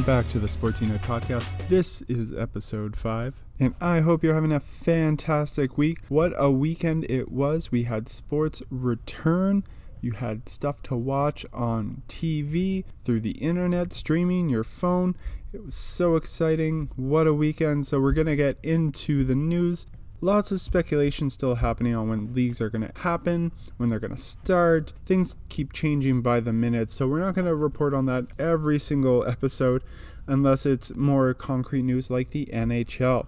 Welcome back to the Sportsino podcast. This is episode five, and I hope you're having a fantastic week. What a weekend it was! We had sports return. You had stuff to watch on TV, through the internet, streaming, your phone. It was so exciting. What a weekend. So, we're going to get into the news. Lots of speculation still happening on when leagues are going to happen, when they're going to start. Things keep changing by the minute, so we're not going to report on that every single episode unless it's more concrete news like the NHL.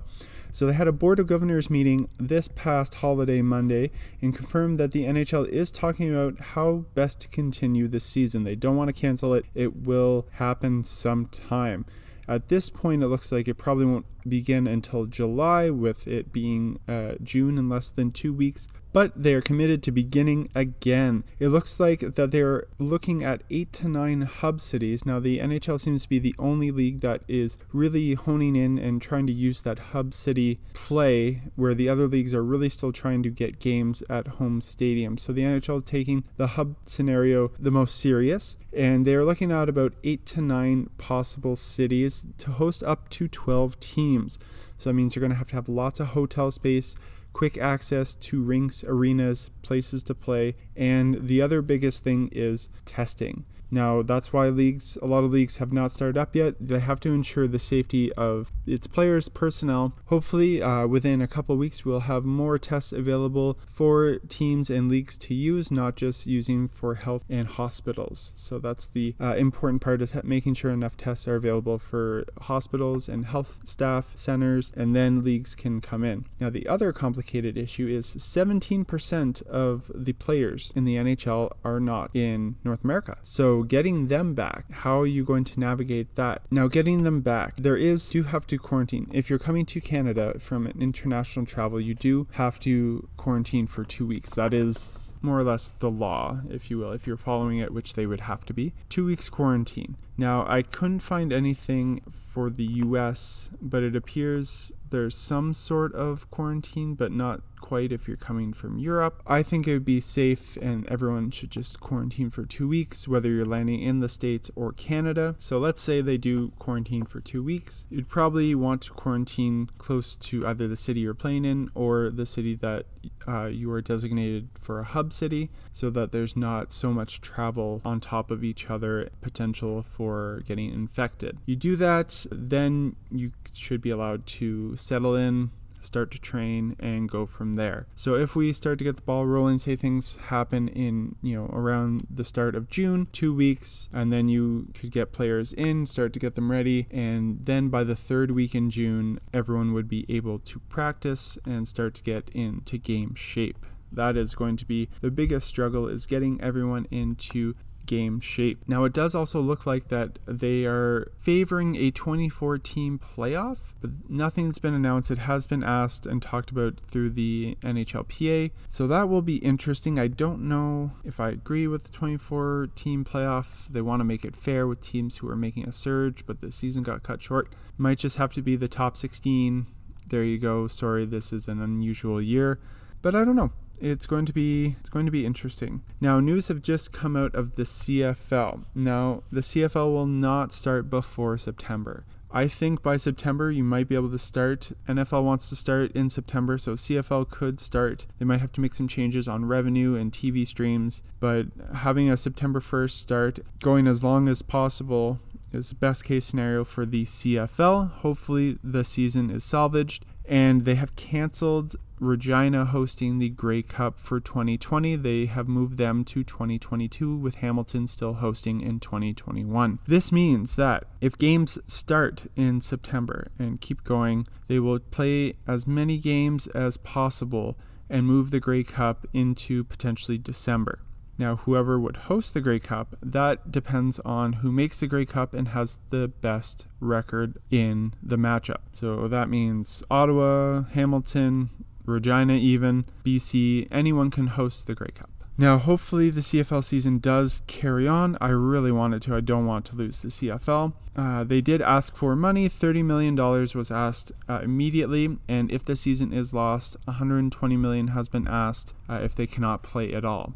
So they had a Board of Governors meeting this past holiday Monday and confirmed that the NHL is talking about how best to continue the season. They don't want to cancel it. It will happen sometime. At this point, it looks like it probably won't begin until July, with it being uh, June in less than two weeks but they are committed to beginning again. It looks like that they're looking at eight to nine hub cities. Now, the NHL seems to be the only league that is really honing in and trying to use that hub city play, where the other leagues are really still trying to get games at home stadiums. So the NHL is taking the hub scenario the most serious, and they're looking at about eight to nine possible cities to host up to 12 teams. So that means you're going to have to have lots of hotel space quick access to rinks, arenas, places to play, and the other biggest thing is testing. Now, that's why leagues, a lot of leagues have not started up yet. They have to ensure the safety of its players, personnel. Hopefully, uh, within a couple weeks, we'll have more tests available for teams and leagues to use, not just using for health and hospitals. So that's the uh, important part is making sure enough tests are available for hospitals and health staff centers, and then leagues can come in. Now, the other complicated issue is 17% of the players in the NHL are not in North America. So getting them back, how are you going to navigate that? Now, getting them back, there is, you have to quarantine. If you're coming to Canada from an international travel, you do have to quarantine for two weeks. That is more or less the law, if you will, if you're following it, which they would have to be. Two weeks quarantine. Now, I couldn't find anything for the US, but it appears there's some sort of quarantine, but not quite if you're coming from Europe. I think it would be safe and everyone should just quarantine for two weeks, whether you're landing in the States or Canada. So let's say they do quarantine for two weeks. You'd probably want to quarantine close to either the city you're playing in or the city that uh, you are designated for a hub city so that there's not so much travel on top of each other, potential for getting infected. You do that, then you should be allowed to settle in, start to train and go from there. So if we start to get the ball rolling, say things happen in, you know, around the start of June, 2 weeks, and then you could get players in, start to get them ready, and then by the 3rd week in June, everyone would be able to practice and start to get into game shape that is going to be the biggest struggle is getting everyone into game shape. Now it does also look like that they are favoring a 24 team playoff, but nothing's been announced. It has been asked and talked about through the NHLPA. So that will be interesting. I don't know if I agree with the 24 team playoff. They want to make it fair with teams who are making a surge, but the season got cut short. Might just have to be the top 16. There you go. Sorry, this is an unusual year, but I don't know it's going to be it's going to be interesting. Now, news have just come out of the CFL. Now, the CFL will not start before September. I think by September you might be able to start. NFL wants to start in September, so CFL could start. They might have to make some changes on revenue and TV streams, but having a September 1st start, going as long as possible, is the best case scenario for the CFL. Hopefully, the season is salvaged and they have canceled Regina hosting the Grey Cup for 2020. They have moved them to 2022 with Hamilton still hosting in 2021. This means that if games start in September and keep going, they will play as many games as possible and move the Grey Cup into potentially December. Now, whoever would host the Grey Cup, that depends on who makes the Grey Cup and has the best record in the matchup. So that means Ottawa, Hamilton, Regina, even BC, anyone can host the Grey Cup. Now, hopefully, the CFL season does carry on. I really want it to. I don't want to lose the CFL. Uh, they did ask for money. $30 million was asked uh, immediately. And if the season is lost, 120 million has been asked uh, if they cannot play at all.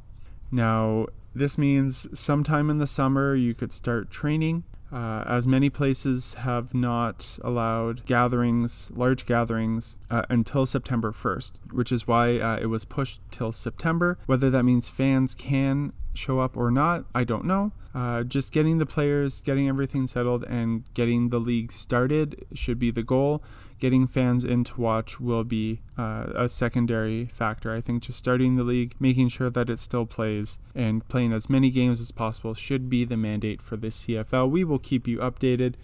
Now, this means sometime in the summer you could start training. Uh, as many places have not allowed gatherings, large gatherings, uh, until September 1st, which is why uh, it was pushed till September. Whether that means fans can show up or not, I don't know. Uh, just getting the players, getting everything settled, and getting the league started should be the goal. Getting fans in to watch will be uh, a secondary factor. I think just starting the league, making sure that it still plays, and playing as many games as possible should be the mandate for the CFL. We will keep you updated.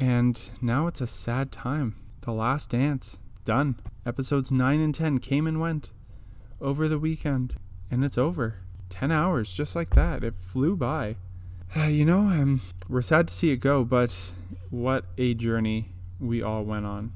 And now it's a sad time. The last dance. Done. Episodes 9 and 10 came and went over the weekend, and it's over. 10 hours, just like that. It flew by. You know, um, we're sad to see it go, but what a journey we all went on.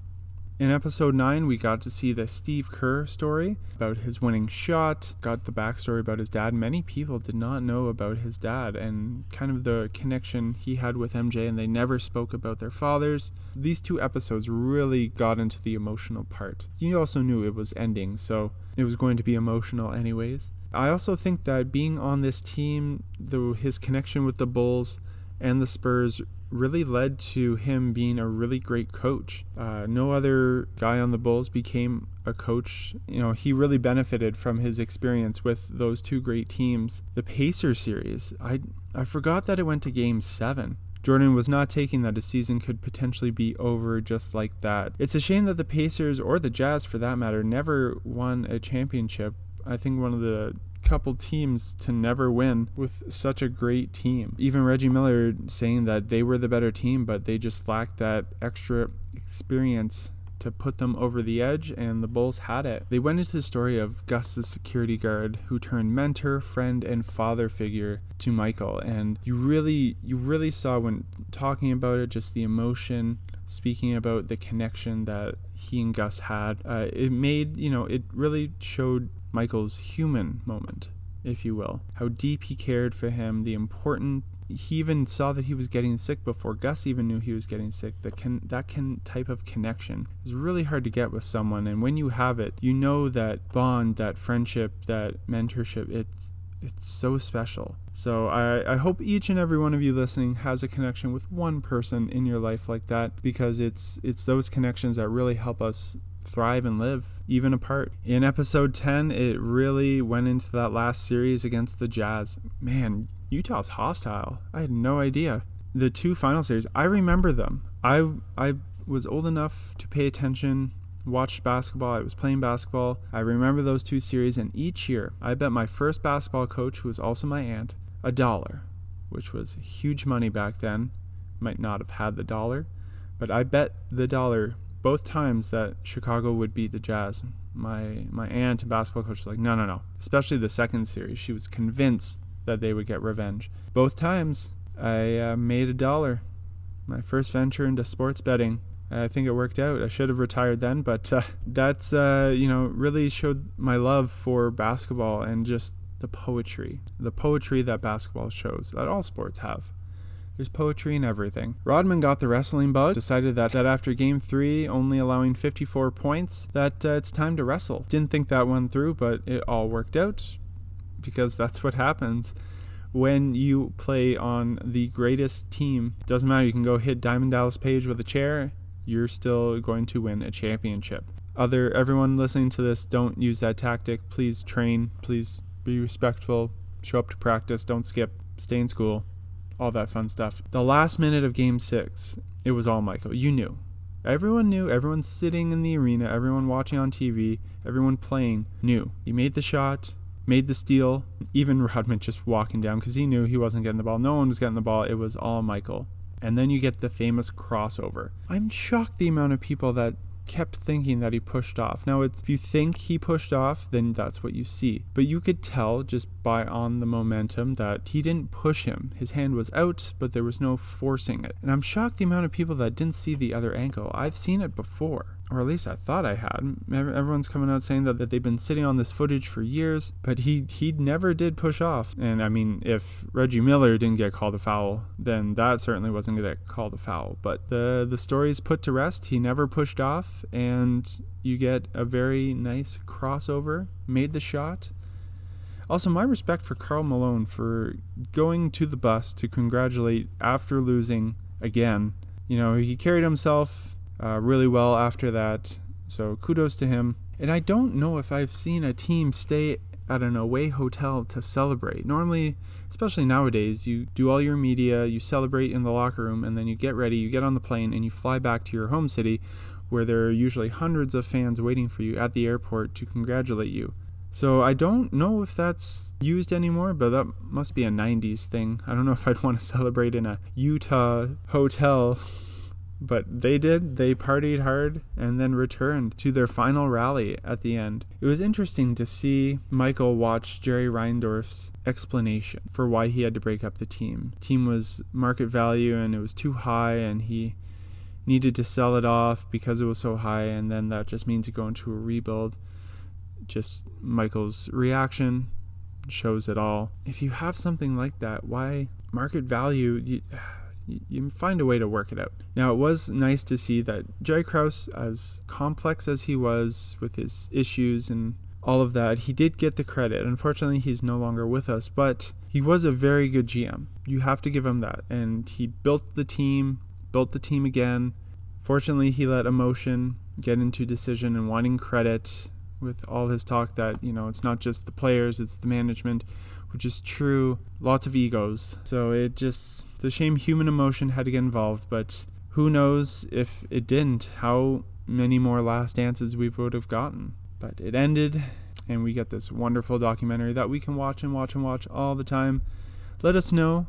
In episode 9, we got to see the Steve Kerr story about his winning shot, got the backstory about his dad. Many people did not know about his dad and kind of the connection he had with MJ, and they never spoke about their fathers. These two episodes really got into the emotional part. You also knew it was ending, so it was going to be emotional anyways. I also think that being on this team, though his connection with the Bulls and the Spurs really led to him being a really great coach. Uh, no other guy on the Bulls became a coach. You know, he really benefited from his experience with those two great teams. The Pacers series, I I forgot that it went to Game Seven. Jordan was not taking that a season could potentially be over just like that. It's a shame that the Pacers, or the Jazz for that matter, never won a championship I think one of the couple teams to never win with such a great team. Even Reggie Miller saying that they were the better team, but they just lacked that extra experience to put them over the edge, and the Bulls had it. They went into the story of Gus's security guard, who turned mentor, friend, and father figure to Michael, and you really, you really saw when talking about it, just the emotion, speaking about the connection that he and Gus had. Uh, it made, you know, it really showed Michael's human moment, if you will. How deep he cared for him, the important he even saw that he was getting sick before Gus even knew he was getting sick. That can that can type of connection is really hard to get with someone, and when you have it, you know that bond, that friendship, that mentorship. It's it's so special. So I, I hope each and every one of you listening has a connection with one person in your life like that because it's it's those connections that really help us thrive and live even apart. In episode 10, it really went into that last series against the Jazz. Man, Utah's hostile. I had no idea. The two final series, I remember them. I I was old enough to pay attention, watched basketball, I was playing basketball. I remember those two series and each year I bet my first basketball coach, who was also my aunt, a dollar, which was huge money back then. Might not have had the dollar, but I bet the dollar both times that Chicago would beat the Jazz, my my aunt and basketball coach was like, no, no, no. Especially the second series, she was convinced that they would get revenge. Both times, I uh, made a dollar. My first venture into sports betting. I think it worked out. I should have retired then, but uh, that's uh, you know really showed my love for basketball and just the poetry, the poetry that basketball shows that all sports have. There's poetry and everything. Rodman got the wrestling bug, decided that, that after game three, only allowing 54 points, that uh, it's time to wrestle. Didn't think that one through, but it all worked out because that's what happens when you play on the greatest team. Doesn't matter, you can go hit Diamond Dallas Page with a chair, you're still going to win a championship. Other everyone listening to this, don't use that tactic. Please train, please be respectful, show up to practice, don't skip, stay in school all that fun stuff. The last minute of game six, it was all Michael. You knew. Everyone knew, everyone sitting in the arena, everyone watching on TV, everyone playing knew. He made the shot, made the steal, even Rodman just walking down because he knew he wasn't getting the ball. No one was getting the ball. It was all Michael. And then you get the famous crossover. I'm shocked the amount of people that kept thinking that he pushed off. Now, if you think he pushed off, then that's what you see. But you could tell just by on the momentum that he didn't push him. His hand was out, but there was no forcing it. And I'm shocked the amount of people that didn't see the other ankle. I've seen it before or at least I thought I had. Everyone's coming out saying that, that they've been sitting on this footage for years, but he he never did push off. And I mean, if Reggie Miller didn't get called a foul, then that certainly wasn't going to get called a foul. But the the story is put to rest. He never pushed off, and you get a very nice crossover. Made the shot. Also, my respect for Karl Malone for going to the bus to congratulate after losing again. You know, he carried himself uh, really well after that. So kudos to him. And I don't know if I've seen a team stay at an away hotel to celebrate. Normally, especially nowadays, you do all your media, you celebrate in the locker room, and then you get ready, you get on the plane, and you fly back to your home city where there are usually hundreds of fans waiting for you at the airport to congratulate you. So I don't know if that's used anymore, but that must be a 90s thing. I don't know if I'd want to celebrate in a Utah hotel but they did. They partied hard and then returned to their final rally at the end. It was interesting to see Michael watch Jerry Reinsdorf's explanation for why he had to break up the team. Team was market value and it was too high and he needed to sell it off because it was so high and then that just means you go into a rebuild. Just Michael's reaction shows it all. If you have something like that, why market value you, you find a way to work it out. Now, it was nice to see that Jerry Krause, as complex as he was with his issues and all of that, he did get the credit. Unfortunately, he's no longer with us, but he was a very good GM. You have to give him that. And he built the team, built the team again. Fortunately, he let emotion get into decision and wanting credit with all his talk that, you know, it's not just the players, it's the management which is true. Lots of egos. So it just, it's a shame human emotion had to get involved, but who knows if it didn't, how many more last dances we would have gotten. But it ended, and we get this wonderful documentary that we can watch and watch and watch all the time. Let us know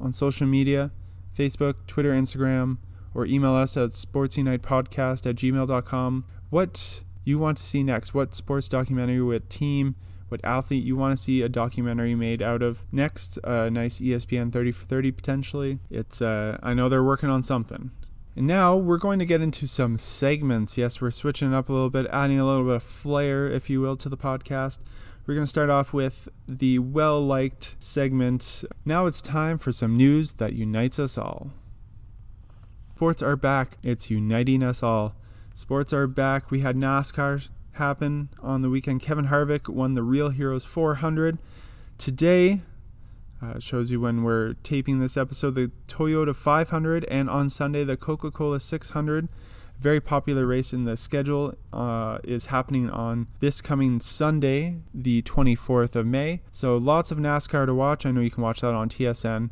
on social media Facebook, Twitter, Instagram, or email us at sportsunitepodcast at gmail.com what you want to see next. What sports documentary, what team, what athlete you want to see a documentary made out of. Next, a uh, nice ESPN 30 for 30 potentially. It's uh, I know they're working on something. And now we're going to get into some segments. Yes, we're switching up a little bit, adding a little bit of flair, if you will, to the podcast. We're going to start off with the well liked segment. Now it's time for some news that unites us all. Sports are back. It's uniting us all. Sports are back. We had NASCAR happen on the weekend. Kevin Harvick won the Real Heroes 400. Today, uh, shows you when we're taping this episode, the Toyota 500, and on Sunday, the Coca Cola 600. Very popular race in the schedule uh, is happening on this coming Sunday, the 24th of May. So lots of NASCAR to watch. I know you can watch that on TSN,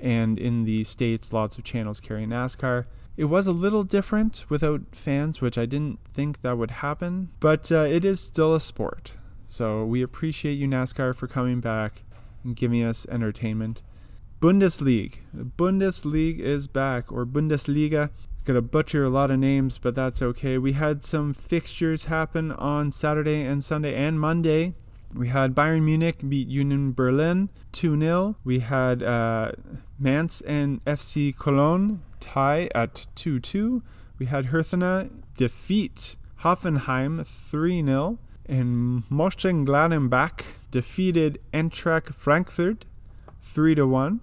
and in the States, lots of channels carry NASCAR. It was a little different without fans, which I didn't think that would happen, but uh, it is still a sport. So we appreciate you, NASCAR, for coming back and giving us entertainment. Bundesliga. Bundesliga is back, or Bundesliga. Gonna butcher a lot of names, but that's okay. We had some fixtures happen on Saturday and Sunday and Monday. We had Bayern Munich beat Union Berlin 2 0. We had uh, and FC Cologne tie at 2 2. We had Hertha defeat Hoffenheim 3 0. And Mönchengladbach defeated Eintracht Frankfurt 3 1.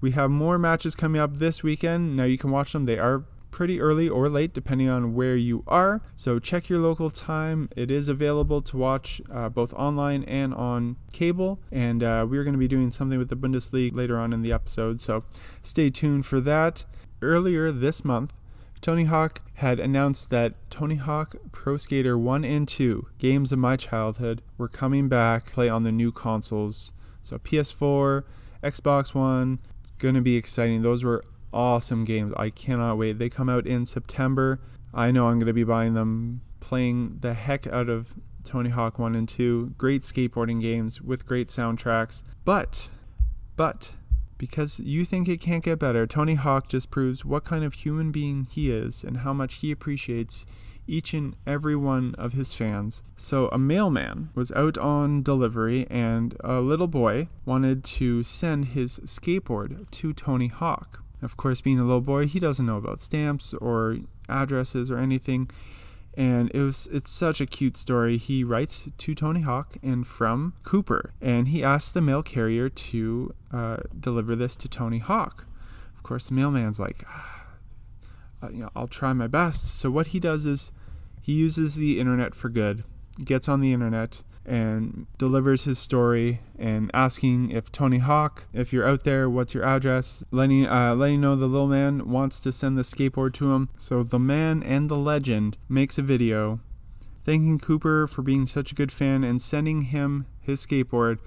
We have more matches coming up this weekend. Now you can watch them. They are pretty early or late, depending on where you are. So check your local time. It is available to watch uh, both online and on cable. And uh, we're going to be doing something with the Bundesliga later on in the episode. So stay tuned for that. Earlier this month, Tony Hawk had announced that Tony Hawk Pro Skater 1 and 2, games of my childhood, were coming back play on the new consoles. So PS4, Xbox One, it's going to be exciting. Those were awesome games. I cannot wait. They come out in September. I know I'm going to be buying them, playing the heck out of Tony Hawk 1 and 2. Great skateboarding games with great soundtracks. But, but, because you think it can't get better, Tony Hawk just proves what kind of human being he is and how much he appreciates each and every one of his fans. So, a mailman was out on delivery, and a little boy wanted to send his skateboard to Tony Hawk. Of course, being a little boy, he doesn't know about stamps or addresses or anything. And it was it's such a cute story. He writes to Tony Hawk and from Cooper, and he asks the mail carrier to uh, deliver this to Tony Hawk. Of course, the mailman's like, ah, uh, you know, I'll try my best. So what he does is he uses the internet for good. Gets on the internet, and delivers his story and asking if Tony Hawk, if you're out there, what's your address? Letting uh, letting know the little man wants to send the skateboard to him. So the man and the legend makes a video thanking Cooper for being such a good fan and sending him his skateboard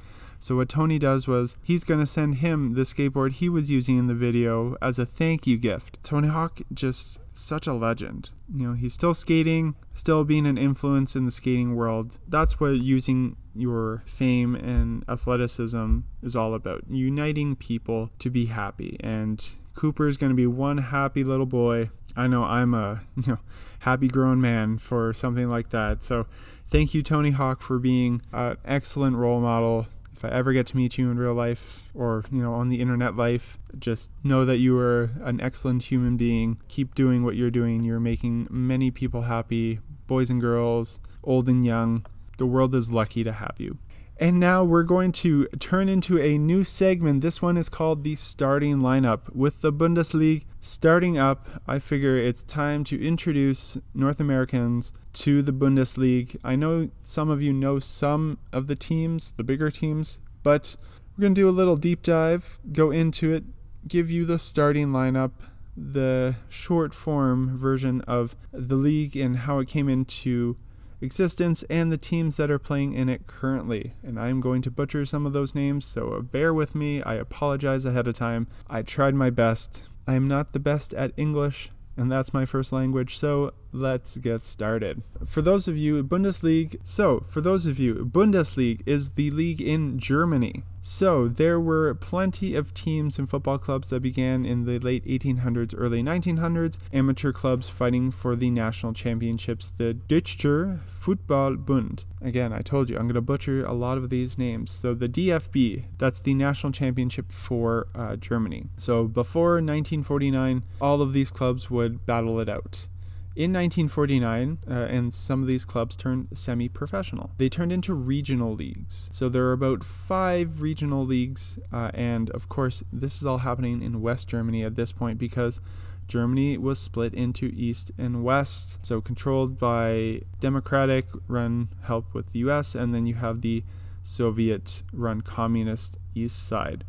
so what Tony does was he's going to send him the skateboard he was using in the video as a thank you gift. Tony Hawk just such a legend. You know, he's still skating, still being an influence in the skating world. That's what using your fame and athleticism is all about. Uniting people to be happy and Cooper is going to be one happy little boy. I know I'm a you know happy grown man for something like that. So thank you Tony Hawk for being an excellent role model if I ever get to meet you in real life or, you know, on the internet life, just know that you are an excellent human being. Keep doing what you're doing. You're making many people happy, boys and girls, old and young. The world is lucky to have you. And now we're going to turn into a new segment. This one is called the starting lineup. With the Bundesliga starting up, I figure it's time to introduce North Americans to the Bundesliga. I know some of you know some of the teams, the bigger teams, but we're going to do a little deep dive, go into it, give you the starting lineup, the short form version of the league and how it came into existence and the teams that are playing in it currently. And I'm going to butcher some of those names, so uh, bear with me. I apologize ahead of time. I tried my best. I am not the best at English, and that's my first language, so let's get started. For those of you, Bundesliga, so for those of you, Bundesliga is the league in Germany. So there were plenty of teams and football clubs that began in the late 1800s, early 1900s, amateur clubs fighting for the national championships, the Deutscher Fußballbund. Again, I told you I'm going to butcher a lot of these names. So the DFB, that's the national championship for uh, Germany. So before 1949, all of these clubs would battle it out. In 1949, uh, and some of these clubs turned semi professional. They turned into regional leagues. So there are about five regional leagues, uh, and of course, this is all happening in West Germany at this point because Germany was split into East and West, so controlled by Democratic run help with the US, and then you have the Soviet run communist East side.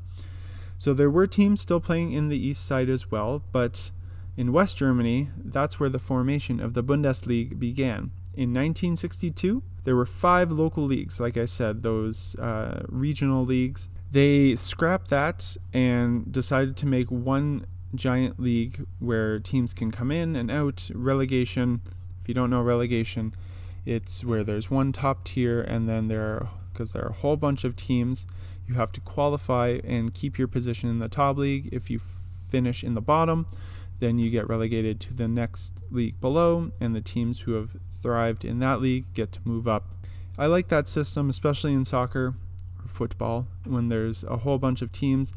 So there were teams still playing in the East side as well, but in West Germany, that's where the formation of the Bundesliga began. In 1962, there were five local leagues, like I said, those uh, regional leagues. They scrapped that and decided to make one giant league where teams can come in and out. Relegation, if you don't know relegation, it's where there's one top tier and then there are, because there are a whole bunch of teams, you have to qualify and keep your position in the top league. If you finish in the bottom, then you get relegated to the next league below, and the teams who have thrived in that league get to move up. I like that system, especially in soccer or football, when there's a whole bunch of teams.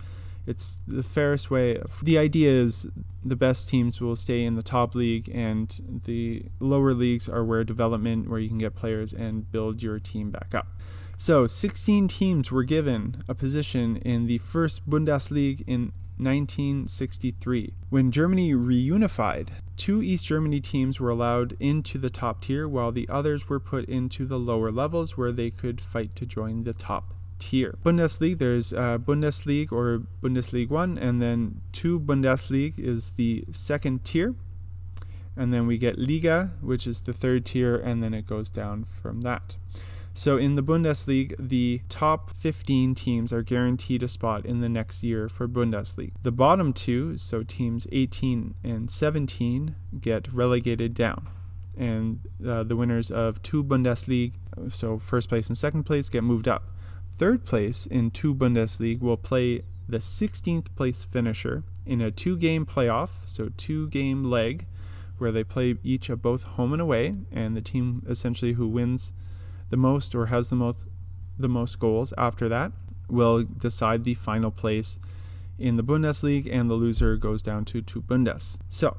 It's the fairest way. The idea is the best teams will stay in the top league, and the lower leagues are where development, where you can get players and build your team back up. So, 16 teams were given a position in the first Bundesliga in 1963. When Germany reunified, two East Germany teams were allowed into the top tier while the others were put into the lower levels where they could fight to join the top tier. Bundesliga, there's uh, Bundesliga or Bundesliga 1, and then 2 Bundesliga is the second tier. And then we get Liga, which is the third tier, and then it goes down from that. So in the Bundesliga, the top 15 teams are guaranteed a spot in the next year for Bundesliga. The bottom two, so teams 18 and 17, get relegated down. And uh, the winners of two Bundesliga, so first place and second place, get moved up. Third place in two Bundesliga will play the 16th place finisher in a two game playoff, so two game leg, where they play each of both home and away, and the team essentially who wins the most or has the most the most goals after that will decide the final place in the Bundesliga and the loser goes down to two Bundes. So,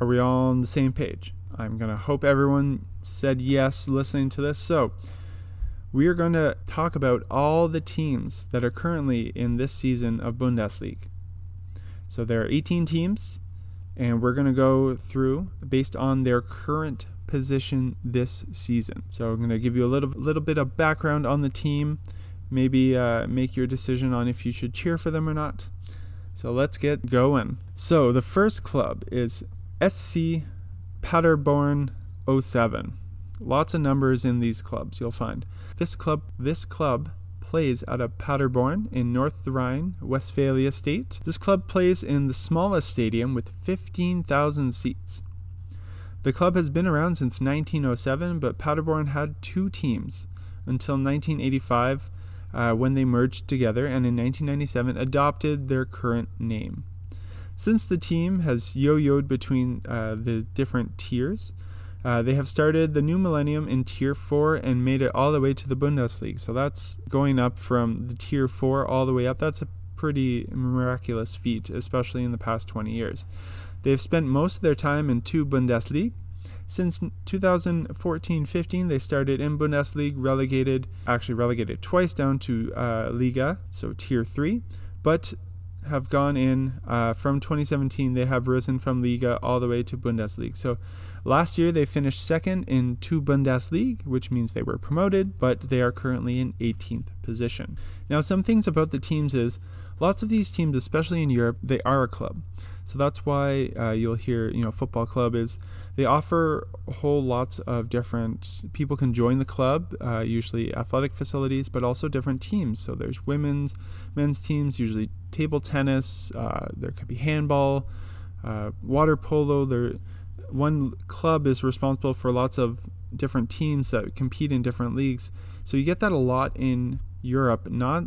are we all on the same page? I'm going to hope everyone said yes listening to this. So, we are going to talk about all the teams that are currently in this season of Bundesliga. So, there are 18 teams and we're going to go through based on their current position this season. So I'm going to give you a little little bit of background on the team, maybe uh, make your decision on if you should cheer for them or not. So let's get going. So the first club is SC Paderborn 07. Lots of numbers in these clubs you'll find. This club this club plays out of Paderborn in North Rhine Westphalia state. This club plays in the smallest stadium with 15,000 seats. The club has been around since 1907, but Paderborn had two teams until 1985 uh, when they merged together and in 1997 adopted their current name. Since the team has yo yoed between uh, the different tiers, uh, they have started the new millennium in Tier 4 and made it all the way to the Bundesliga. So that's going up from the Tier 4 all the way up. That's a pretty miraculous feat, especially in the past 20 years. They've spent most of their time in two Bundesliga. Since 2014 15, they started in Bundesliga, relegated, actually relegated twice down to uh, Liga, so Tier 3. But have gone in uh, from 2017. They have risen from Liga all the way to Bundesliga. So last year they finished second in two Bundesliga, which means they were promoted, but they are currently in 18th position. Now, some things about the teams is lots of these teams, especially in Europe, they are a club. So that's why uh, you'll hear, you know, football club is they offer whole lots of different people can join the club, uh, usually athletic facilities, but also different teams. So there's women's, men's teams, usually table tennis. Uh, there could be handball, uh, water polo. There, one club is responsible for lots of different teams that compete in different leagues. So you get that a lot in Europe, not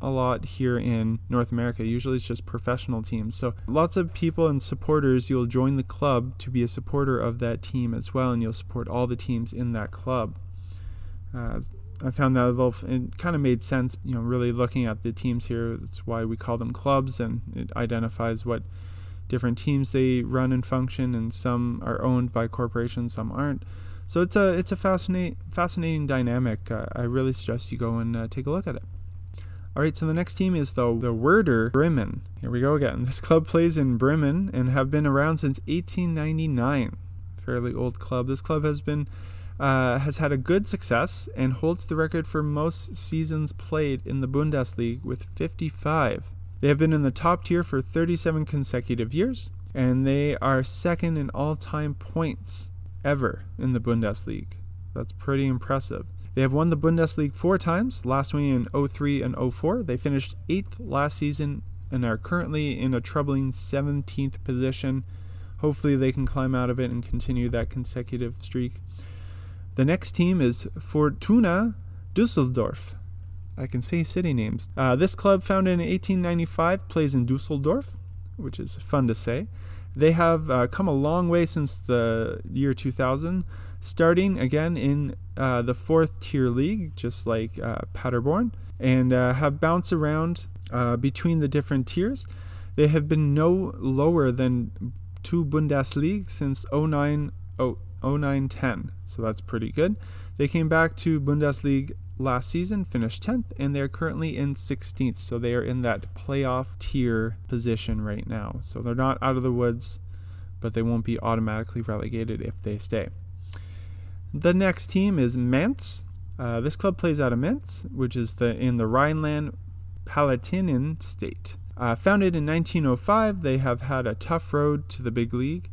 a lot here in North America. Usually it's just professional teams. So lots of people and supporters, you'll join the club to be a supporter of that team as well, and you'll support all the teams in that club. Uh, I found that a little, it kind of made sense, you know, really looking at the teams here. That's why we call them clubs, and it identifies what different teams they run and function, and some are owned by corporations, some aren't. So it's a it's a fascinating fascinating dynamic. Uh, I really suggest you go and uh, take a look at it. All right, so the next team is the, the Werder Bremen. Here we go again. This club plays in Bremen and have been around since 1899. Fairly old club. This club has been uh, has had a good success and holds the record for most seasons played in the Bundesliga with 55. They have been in the top tier for 37 consecutive years, and they are second in all-time points ever in the Bundesliga. That's pretty impressive. They have won the Bundesliga four times, last winning in 03 and 04. They finished eighth last season and are currently in a troubling 17th position. Hopefully, they can climb out of it and continue that consecutive streak. The next team is Fortuna Dusseldorf. I can say city names. Uh, this club, founded in 1895, plays in Dusseldorf, which is fun to say. They have uh, come a long way since the year 2000 starting again in uh, the fourth tier league, just like uh, Paderborn, and uh, have bounced around uh, between the different tiers. They have been no lower than two Bundesliga since 09, oh, 09 10, so that's pretty good. They came back to Bundesliga last season, finished 10th, and they're currently in 16th, so they are in that playoff tier position right now. So they're not out of the woods, but they won't be automatically relegated if they stay. The next team is Mainz. Uh, this club plays out of Mainz, which is the in the Rhineland Palatinian state. Uh, founded in 1905, they have had a tough road to the big league.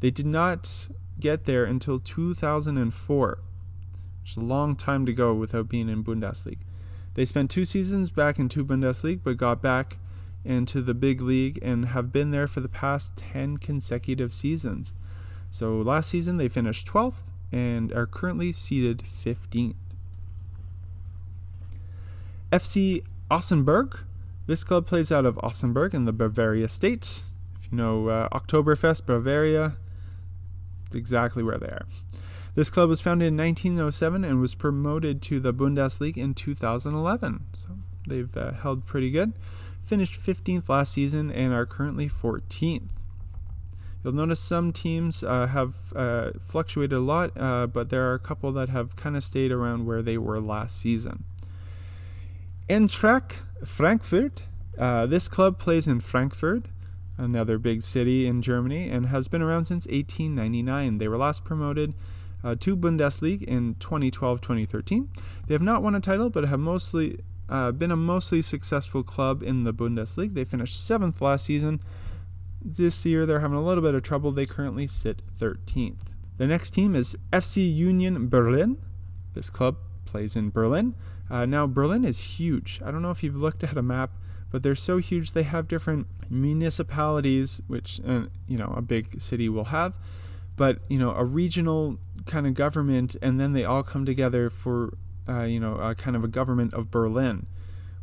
They did not get there until 2004, which is a long time to go without being in Bundesliga. They spent two seasons back in two Bundesliga, but got back into the big league and have been there for the past 10 consecutive seasons. So last season they finished 12th, and are currently seated 15th. FC Augsburg. This club plays out of Augsburg in the Bavaria state. If you know uh, Oktoberfest, Bavaria, exactly where they are. This club was founded in 1907 and was promoted to the Bundesliga in 2011. So they've uh, held pretty good. Finished 15th last season and are currently 14th. You'll notice some teams uh, have uh, fluctuated a lot, uh, but there are a couple that have kind of stayed around where they were last season. Eintracht Frankfurt. Uh, this club plays in Frankfurt. another big city in Germany, and has been around since 1899. They were last promoted uh, to Bundesliga in 2012-2013. They have not won a title, but have mostly uh, been a mostly successful club in the Bundesliga. They finished seventh last season. This year they're having a little bit of trouble. They currently sit 13th. The next team is FC Union Berlin. This club plays in Berlin. Uh, now Berlin is huge. I don't know if you've looked at a map, but they're so huge. They have different municipalities, which uh, you know a big city will have, but you know a regional kind of government, and then they all come together for uh, you know a kind of a government of Berlin,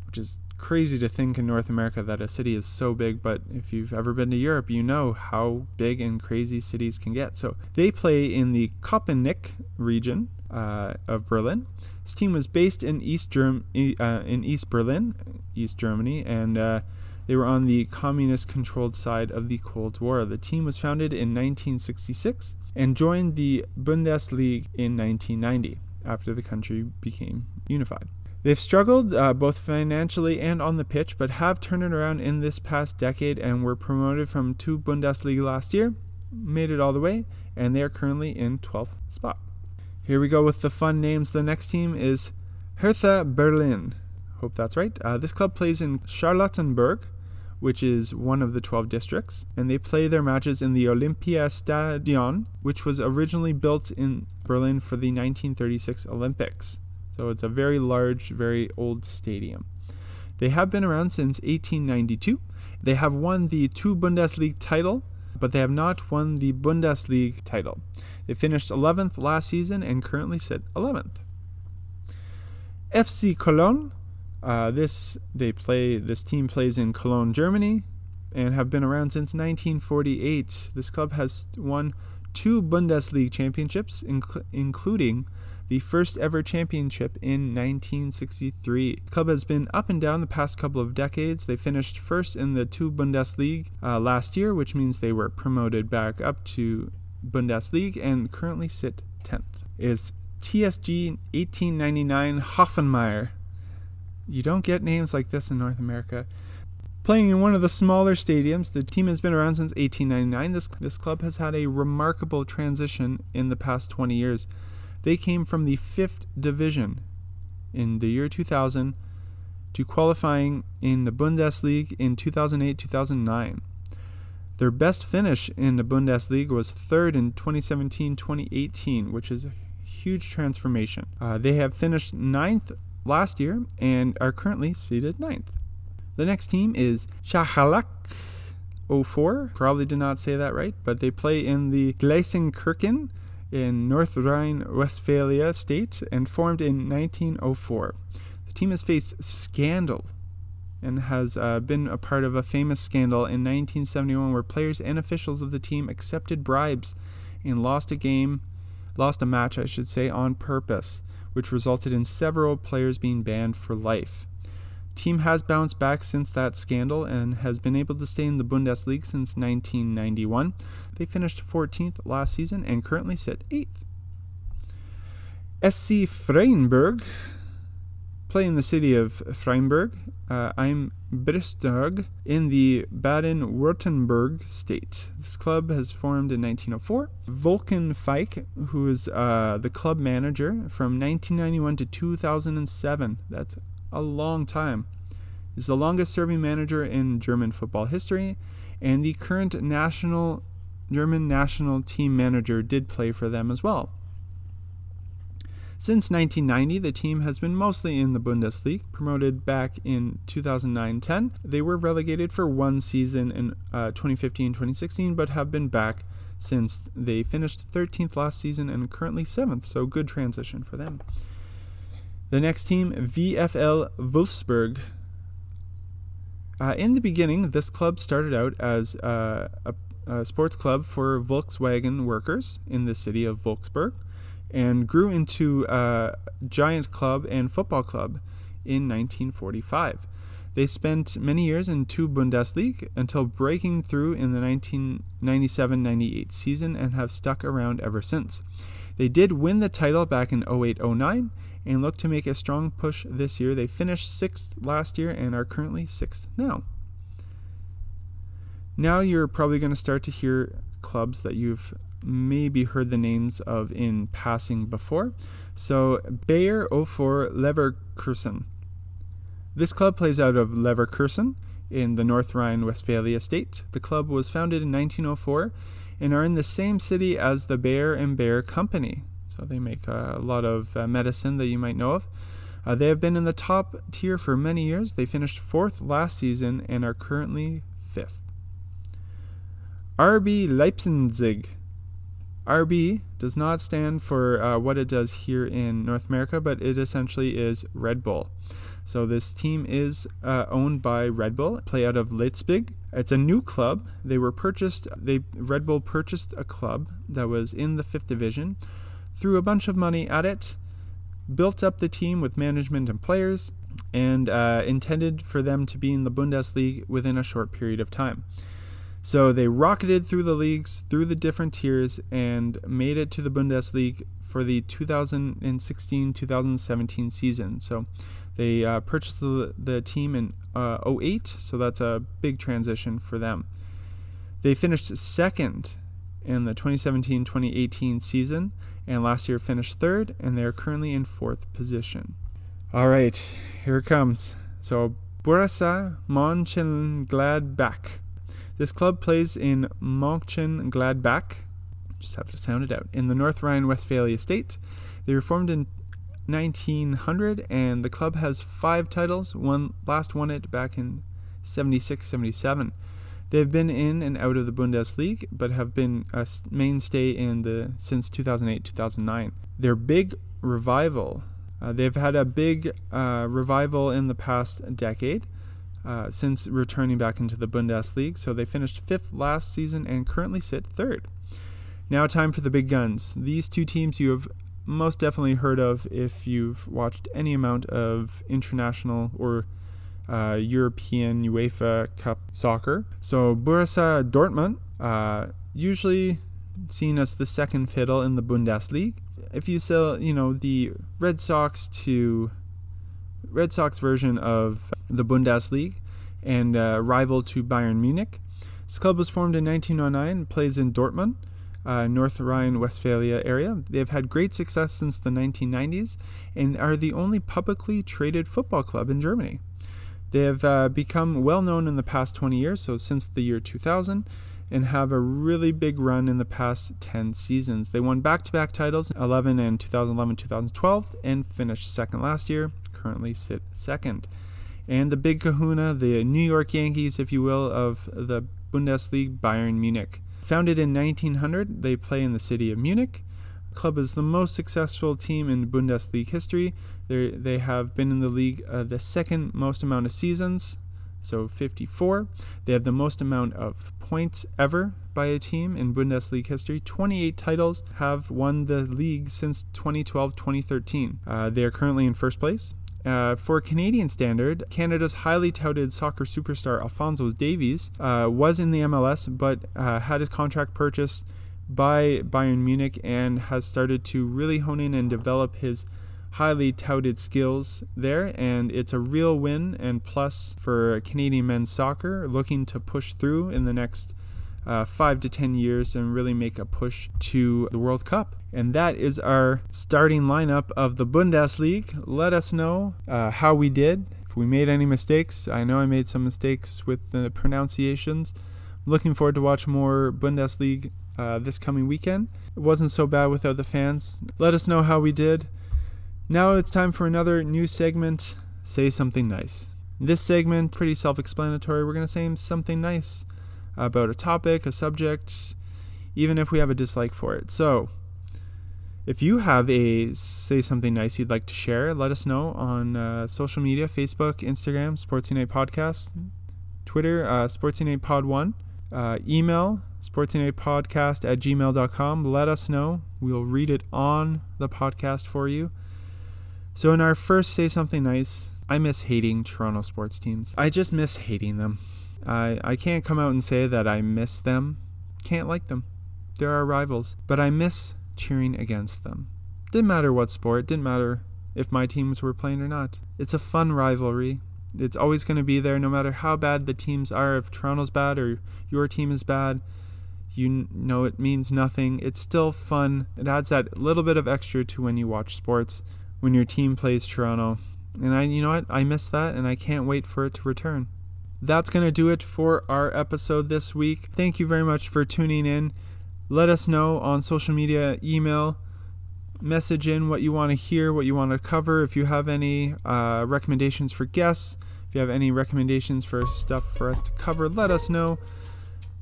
which is crazy to think in North America that a city is so big. But if you've ever been to Europe, you know how big and crazy cities can get. So they play in the Köpenick region uh, of Berlin. This team was based in East Germ- uh, in East Berlin, East Germany, and uh, they were on the communist controlled side of the Cold War. The team was founded in 1966 and joined the Bundesliga in 1990 after the country became unified. They've struggled uh, both financially and on the pitch, but have turned it around in this past decade and were promoted from two Bundesliga last year, made it all the way, and they are currently in 12th spot. Here we go with the fun names. The next team is Hertha Berlin. Hope that's right. Uh, this club plays in Charlottenburg, which is one of the 12 districts, and they play their matches in the Olympiastadion, which was originally built in Berlin for the 1936 Olympics. So it's a very large, very old stadium. They have been around since 1892. They have won the two Bundesliga title, but they have not won the Bundesliga title. They finished 11th last season and currently sit 11th. FC Cologne uh, this they play. This team plays in Cologne, Germany, and have been around since 1948. This club has won two Bundesliga championships, inc- including the first ever championship in 1963. The club has been up and down the past couple of decades. They finished first in the two Bundesliga uh, last year, which means they were promoted back up to Bundesliga and currently sit 10th. Is TSG 1899 Hoffenheim you don't get names like this in North America. Playing in one of the smaller stadiums, the team has been around since 1899. This, this club has had a remarkable transition in the past 20 years. They came from the fifth division in the year 2000 to qualifying in the Bundesliga in 2008 2009. Their best finish in the Bundesliga was third in 2017 2018, which is a huge transformation. Uh, they have finished ninth last year and are currently seated ninth. The next team is Schalke 04. Probably did not say that right, but they play in the Gelsenkirchen in North Rhine-Westphalia state and formed in 1904. The team has faced scandal and has uh, been a part of a famous scandal in 1971 where players and officials of the team accepted bribes and lost a game, lost a match, I should say, on purpose which resulted in several players being banned for life. Team has bounced back since that scandal and has been able to stay in the Bundesliga since 1991. They finished 14th last season and currently sit 8th. SC Freiburg play in the city of Freiburg uh, im Breisgau in the Baden-Württemberg state. This club has formed in 1904. Volker Finke, who is uh, the club manager from 1991 to 2007, that's a long time, is the longest serving manager in German football history, and the current national German national team manager did play for them as well. Since 1990, the team has been mostly in the Bundesliga, promoted back in 2009 10. They were relegated for one season in uh, 2015 2016, but have been back since they finished 13th last season and currently 7th, so good transition for them. The next team, VfL Wolfsburg. Uh, in the beginning, this club started out as uh, a, a sports club for Volkswagen workers in the city of Wolfsburg and grew into a giant club and football club in 1945. They spent many years in two Bundesliga until breaking through in the 1997 98 season and have stuck around ever since. They did win the title back in 08 09 and look to make a strong push this year. They finished sixth last year and are currently sixth now. Now you're probably going to start to hear clubs that you've maybe heard the names of in passing before. So, Bayer 04 Leverkusen. This club plays out of Leverkusen in the North Rhine Westphalia state. The club was founded in 1904 and are in the same city as the Bayer and Bayer Company. So, they make a lot of uh, medicine that you might know of. Uh, they have been in the top tier for many years. They finished fourth last season and are currently fifth. RB Leipzig. RB does not stand for uh, what it does here in North America, but it essentially is Red Bull. So this team is uh, owned by Red Bull, play out of Leipzig. It's a new club. They were purchased. They Red Bull purchased a club that was in the fifth division, threw a bunch of money at it, built up the team with management and players, and uh, intended for them to be in the Bundesliga within a short period of time. So they rocketed through the leagues, through the different tiers, and made it to the Bundesliga for the 2016 2017 season. So they uh, purchased the, the team in uh, 08, so that's a big transition for them. They finished second in the 2017 2018 season, and last year finished third, and they are currently in fourth position. All right, here it comes. So Borussia Mönchengladbach this club plays in Mönchengladbach, just have to sound it out, in the North Rhine Westphalia state. They were formed in 1900 and the club has five titles. One last won it back in 76 77. They've been in and out of the Bundesliga, but have been a mainstay in the since 2008 2009. Their big revival, uh, they've had a big uh, revival in the past decade. Uh, since returning back into the Bundesliga. So they finished fifth last season and currently sit third. Now, time for the big guns. These two teams you have most definitely heard of if you've watched any amount of international or uh, European UEFA Cup soccer. So Borussia Dortmund, uh, usually seen as the second fiddle in the Bundesliga. If you sell, you know, the Red Sox to Red Sox version of the Bundesliga and uh, rival to Bayern Munich. This club was formed in 1909, plays in Dortmund, uh, North Rhine-Westphalia area. They've had great success since the 1990s and are the only publicly traded football club in Germany. They have uh, become well known in the past 20 years, so since the year 2000, and have a really big run in the past 10 seasons. They won back to back titles 11 and 2011 2012 and finished second last year, currently sit second. And the big kahuna, the New York Yankees, if you will, of the Bundesliga, Bayern Munich. Founded in 1900, they play in the city of Munich. Club is the most successful team in Bundesliga history. They're, they have been in the league uh, the second most amount of seasons, so 54. They have the most amount of points ever by a team in Bundesliga history. 28 titles have won the league since 2012 2013. Uh, they are currently in first place. Uh, for Canadian standard, Canada's highly touted soccer superstar Alphonso Davies uh, was in the MLS, but uh, had his contract purchased by Bayern Munich and has started to really hone in and develop his highly touted skills there. And it's a real win and plus for Canadian men's soccer looking to push through in the next uh, five to 10 years and really make a push to the World Cup. And that is our starting lineup of the Bundesliga. Let us know uh, how we did. If we made any mistakes, I know I made some mistakes with the pronunciations. looking forward to watch more Bundesliga uh, this coming weekend. It wasn't so bad without the fans. Let us know how we did. Now it's time for another new segment Say Something Nice. This segment, pretty self explanatory. We're going to say something nice about a topic, a subject, even if we have a dislike for it. So, if you have a say something nice you'd like to share, let us know on uh, social media Facebook, Instagram, Sports Unite Podcast, Twitter, uh, Sports Unite Pod 1, uh, email, sportsunitepodcast at gmail.com. Let us know. We'll read it on the podcast for you. So, in our first Say Something Nice, I miss hating Toronto sports teams. I just miss hating them. I, I can't come out and say that I miss them. Can't like them. They're our rivals. But I miss cheering against them. Didn't matter what sport, didn't matter if my teams were playing or not. It's a fun rivalry. It's always going to be there no matter how bad the teams are. If Toronto's bad or your team is bad, you know it means nothing. It's still fun. It adds that little bit of extra to when you watch sports when your team plays Toronto. And I you know what? I miss that and I can't wait for it to return. That's going to do it for our episode this week. Thank you very much for tuning in. Let us know on social media, email, message in what you want to hear, what you want to cover. If you have any uh, recommendations for guests, if you have any recommendations for stuff for us to cover, let us know.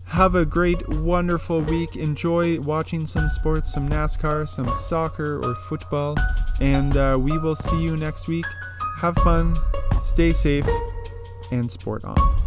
Have a great, wonderful week. Enjoy watching some sports, some NASCAR, some soccer or football. And uh, we will see you next week. Have fun, stay safe, and sport on.